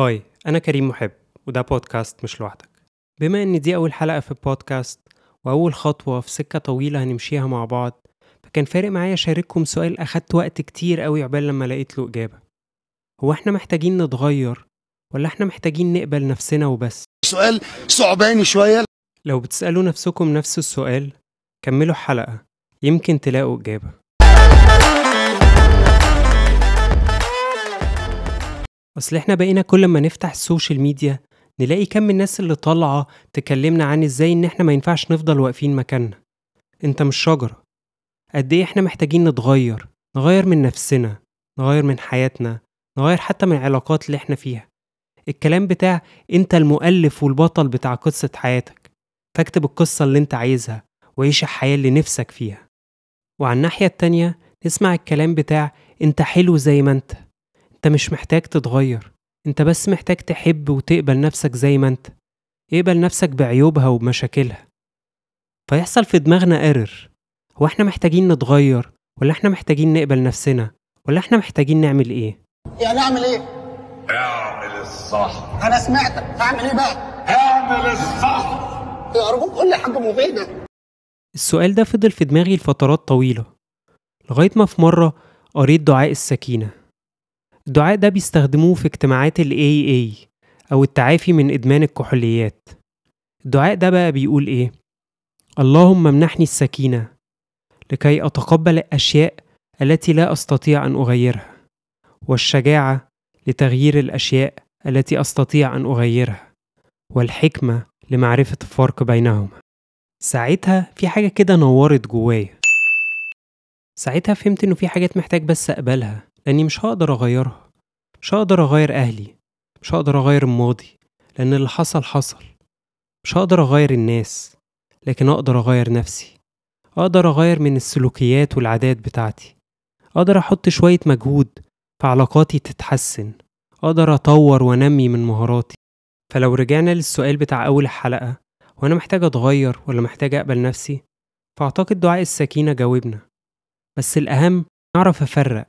هاي أنا كريم محب وده بودكاست مش لوحدك. بما إن دي أول حلقة في البودكاست وأول خطوة في سكة طويلة هنمشيها مع بعض فكان فارق معايا أشارككم سؤال أخدت وقت كتير قوي عقبال لما لقيت له إجابة. هو إحنا محتاجين نتغير ولا إحنا محتاجين نقبل نفسنا وبس؟ سؤال صعباني شوية. لو بتسألوا نفسكم نفس السؤال كملوا الحلقة يمكن تلاقوا إجابة. أصل إحنا بقينا كل ما نفتح السوشيال ميديا نلاقي كم الناس اللي طالعة تكلمنا عن إزاي إن إحنا ما ينفعش نفضل واقفين مكاننا. أنت مش شجرة. قد إيه إحنا محتاجين نتغير؟ نغير من نفسنا نغير من حياتنا نغير حتى من العلاقات اللي إحنا فيها. الكلام بتاع أنت المؤلف والبطل بتاع قصة حياتك. فاكتب القصة اللي أنت عايزها وعيش الحياة اللي نفسك فيها. وعلى الناحية التانية نسمع الكلام بتاع أنت حلو زي ما أنت. أنت مش محتاج تتغير. أنت بس محتاج تحب وتقبل نفسك زي ما أنت. اقبل نفسك بعيوبها وبمشاكلها. فيحصل في دماغنا ايرور هو إحنا محتاجين نتغير؟ ولا إحنا محتاجين نقبل نفسنا؟ ولا إحنا محتاجين نعمل إيه؟ يعني اعمل إيه؟ اعمل الصح. أنا سمعتك. اعمل إيه بقى؟ اعمل الصح. ارجوك قول لي حاجة مفيدة. السؤال ده فضل في دماغي لفترات طويلة لغاية ما في مرة قريت دعاء السكينة. الدعاء ده بيستخدموه في اجتماعات ال AA أو التعافي من إدمان الكحوليات. الدعاء ده بقى بيقول إيه؟ اللهم امنحني السكينة لكي أتقبل الأشياء التي لا أستطيع أن أغيرها والشجاعة لتغيير الأشياء التي أستطيع أن أغيرها والحكمة لمعرفة الفرق بينهما. ساعتها في حاجة كده نورت جوايا. ساعتها فهمت إنه في حاجات محتاج بس أقبلها. لأني مش هقدر أغيرها مش هقدر أغير أهلي مش هقدر أغير الماضي لأن اللي حصل حصل. مش هقدر أغير الناس لكن أقدر أغير نفسي. أقدر أغير من السلوكيات والعادات بتاعتي. أقدر أحط شوية مجهود في علاقاتي تتحسن. أقدر أطور وأنمي من مهاراتي. فلو رجعنا للسؤال بتاع أول حلقة وأنا محتاج أتغير ولا محتاج أقبل نفسي؟ فأعتقد دعاء السكينة جاوبنا. بس الأهم نعرف أفرق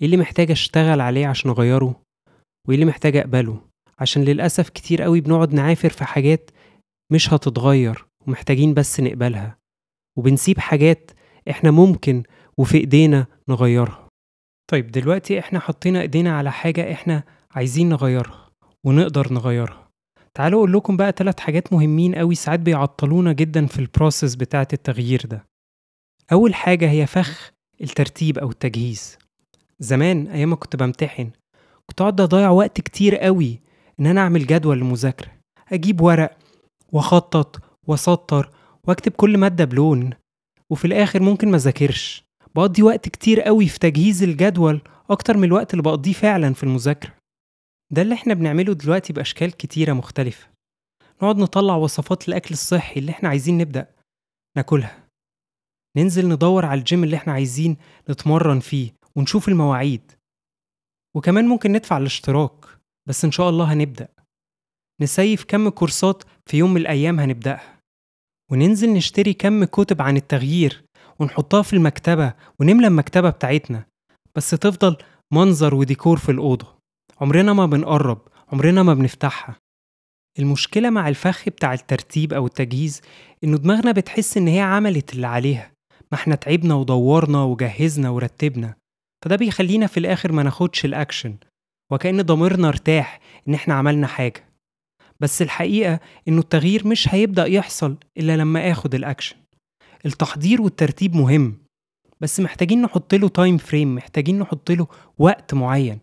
إيه اللي محتاج أشتغل عليه عشان أغيره؟ وإيه اللي محتاج أقبله؟ عشان للأسف كتير قوي بنقعد نعافر في حاجات مش هتتغير ومحتاجين بس نقبلها. وبنسيب حاجات إحنا ممكن وفي إيدينا نغيرها. طيب دلوقتي إحنا حطينا إيدينا على حاجة إحنا عايزين نغيرها ونقدر نغيرها. تعالوا أقول لكم بقى ثلاث حاجات مهمين قوي ساعات بيعطلونا جدا في البروسيس بتاعة التغيير ده. أول حاجة هي فخ الترتيب أو التجهيز. زمان أيام ما كنت بمتحن كنت أقعد أضيع وقت كتير قوي إن أنا أعمل جدول للمذاكرة أجيب ورق وأخطط وأسطر وأكتب كل مادة بلون وفي الآخر ممكن ما أذاكرش. بقضي وقت كتير قوي في تجهيز الجدول أكتر من الوقت اللي بقضيه فعلا في المذاكرة. ده اللي إحنا بنعمله دلوقتي بأشكال كتيرة مختلفة. نقعد نطلع وصفات الأكل الصحي اللي إحنا عايزين نبدأ ناكلها. ننزل ندور على الجيم اللي إحنا عايزين نتمرن فيه. ونشوف المواعيد. وكمان ممكن ندفع الاشتراك بس إن شاء الله هنبدأ. نسيف كم كورسات في يوم من الأيام هنبدأها. وننزل نشتري كم كتب عن التغيير ونحطها في المكتبة ونملى المكتبة بتاعتنا. بس تفضل منظر وديكور في الأوضة. عمرنا ما بنقرب عمرنا ما بنفتحها. المشكلة مع الفخ بتاع الترتيب أو التجهيز إنه دماغنا بتحس إن هي عملت اللي عليها. ما إحنا تعبنا ودورنا وجهزنا ورتبنا. فده بيخلينا في الآخر ما ناخدش الأكشن وكأن ضميرنا ارتاح إن إحنا عملنا حاجة. بس الحقيقة إنه التغيير مش هيبدأ يحصل إلا لما آخد الأكشن. التحضير والترتيب مهم بس محتاجين نحط له time frame محتاجين نحط له وقت معين.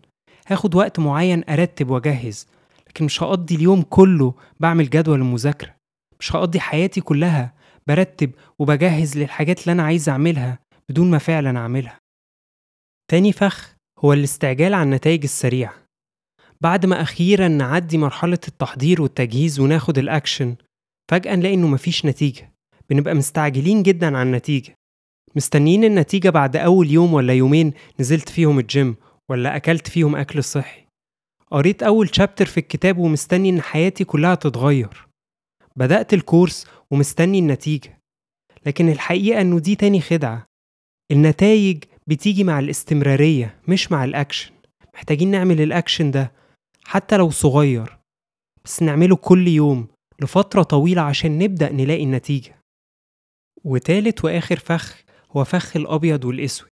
هاخد وقت معين أرتب وأجهز لكن مش هقضي اليوم كله بعمل جدول المذاكرة مش هقضي حياتي كلها برتب وبجهز للحاجات اللي أنا عايز أعملها بدون ما فعلا أعملها. تاني فخ هو الاستعجال على النتائج السريعة بعد ما أخيرا نعدي مرحلة التحضير والتجهيز وناخد الأكشن فجأة نلاقي إنه مفيش نتيجة. بنبقى مستعجلين جدا على النتيجة. مستنيين النتيجة بعد أول يوم ولا يومين نزلت فيهم الجيم ولا أكلت فيهم أكل صحي. قريت أول شابتر في الكتاب ومستني إن حياتي كلها تتغير. بدأت الكورس ومستني النتيجة. لكن الحقيقة إنه دي تاني خدعة. النتائج بتيجي مع الاستمرارية مش مع الأكشن. محتاجين نعمل الأكشن ده حتى لو صغير بس نعمله كل يوم لفترة طويلة عشان نبدأ نلاقي النتيجة. وتالت وآخر فخ هو فخ الأبيض والأسود.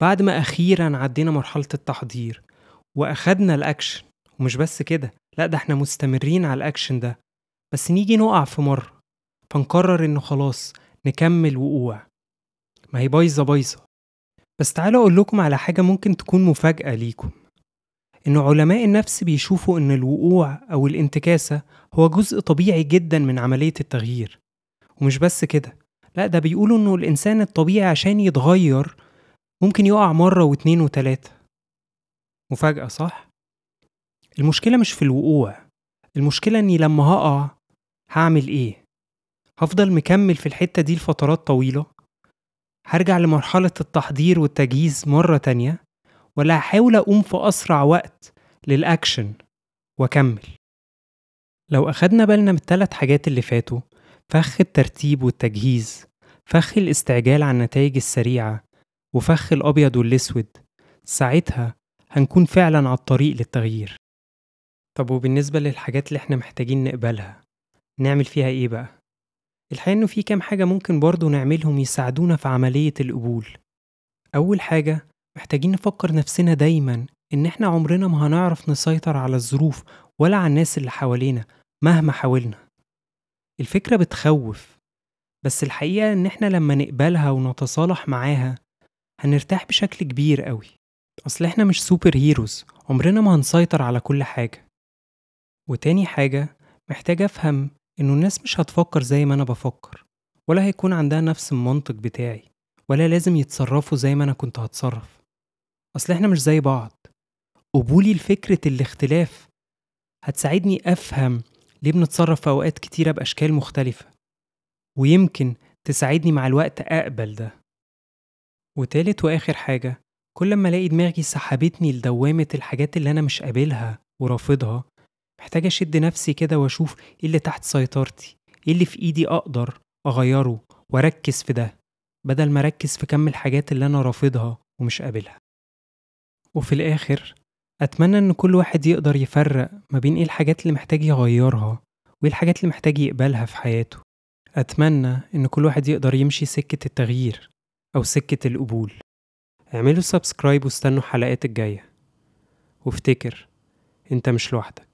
بعد ما أخيرا عدينا مرحلة التحضير وأخدنا الأكشن ومش بس كده لأ ده إحنا مستمرين على الأكشن ده. بس نيجي نقع في مرة فنقرر إنه خلاص نكمل وقوع. ما هي بايظة بايظة. بس تعالوا أقول لكم على حاجة ممكن تكون مفاجأة ليكم إن علماء النفس بيشوفوا إن الوقوع أو الانتكاسة هو جزء طبيعي جدا من عملية التغيير ومش بس كده لا ده بيقولوا إنه الإنسان الطبيعي عشان يتغير ممكن يقع مرة واتنين وتلاتة مفاجأة صح؟ المشكلة مش في الوقوع المشكلة إني لما هقع هعمل إيه؟ هفضل مكمل في الحتة دي لفترات طويلة هرجع لمرحلة التحضير والتجهيز مرة تانية ولا هحاول أقوم في أسرع وقت للأكشن وأكمل لو أخدنا بالنا من التلات حاجات اللي فاتوا فخ الترتيب والتجهيز فخ الاستعجال على النتائج السريعة وفخ الأبيض والأسود ساعتها هنكون فعلا على الطريق للتغيير طب وبالنسبة للحاجات اللي إحنا محتاجين نقبلها نعمل فيها إيه بقى؟ الحقيقة إنه في كام حاجة ممكن برضو نعملهم يساعدونا في عملية القبول. أول حاجة محتاجين نفكر نفسنا دايما إن إحنا عمرنا ما هنعرف نسيطر على الظروف ولا على الناس اللي حوالينا مهما حاولنا. الفكرة بتخوف بس الحقيقة إن إحنا لما نقبلها ونتصالح معاها هنرتاح بشكل كبير قوي أصل إحنا مش سوبر هيروز عمرنا ما هنسيطر على كل حاجة. وتاني حاجة محتاج أفهم إنه الناس مش هتفكر زي ما أنا بفكر ولا هيكون عندها نفس المنطق بتاعي ولا لازم يتصرفوا زي ما أنا كنت هتصرف. أصل إحنا مش زي بعض. قبولي لفكرة الاختلاف. هتساعدني أفهم ليه بنتصرف في أوقات كتيرة بأشكال مختلفة. ويمكن تساعدني مع الوقت أقبل ده. وتالت وآخر حاجة كل ما ألاقي دماغي سحبتني لدوامة الحاجات اللي أنا مش قابلها ورافضها محتاج أشد نفسي كده وأشوف إيه اللي تحت سيطرتي إيه اللي في إيدي أقدر أغيره وأركز في ده بدل ما أركز في كم الحاجات اللي أنا رافضها ومش قابلها. وفي الآخر أتمنى إن كل واحد يقدر يفرق ما بين إيه الحاجات اللي محتاج يغيرها وإيه الحاجات اللي محتاج يقبلها في حياته. أتمنى إن كل واحد يقدر يمشي سكة التغيير أو سكة القبول. اعملوا سبسكرايب واستنوا الحلقات الجاية. وافتكر أنت مش لوحدك.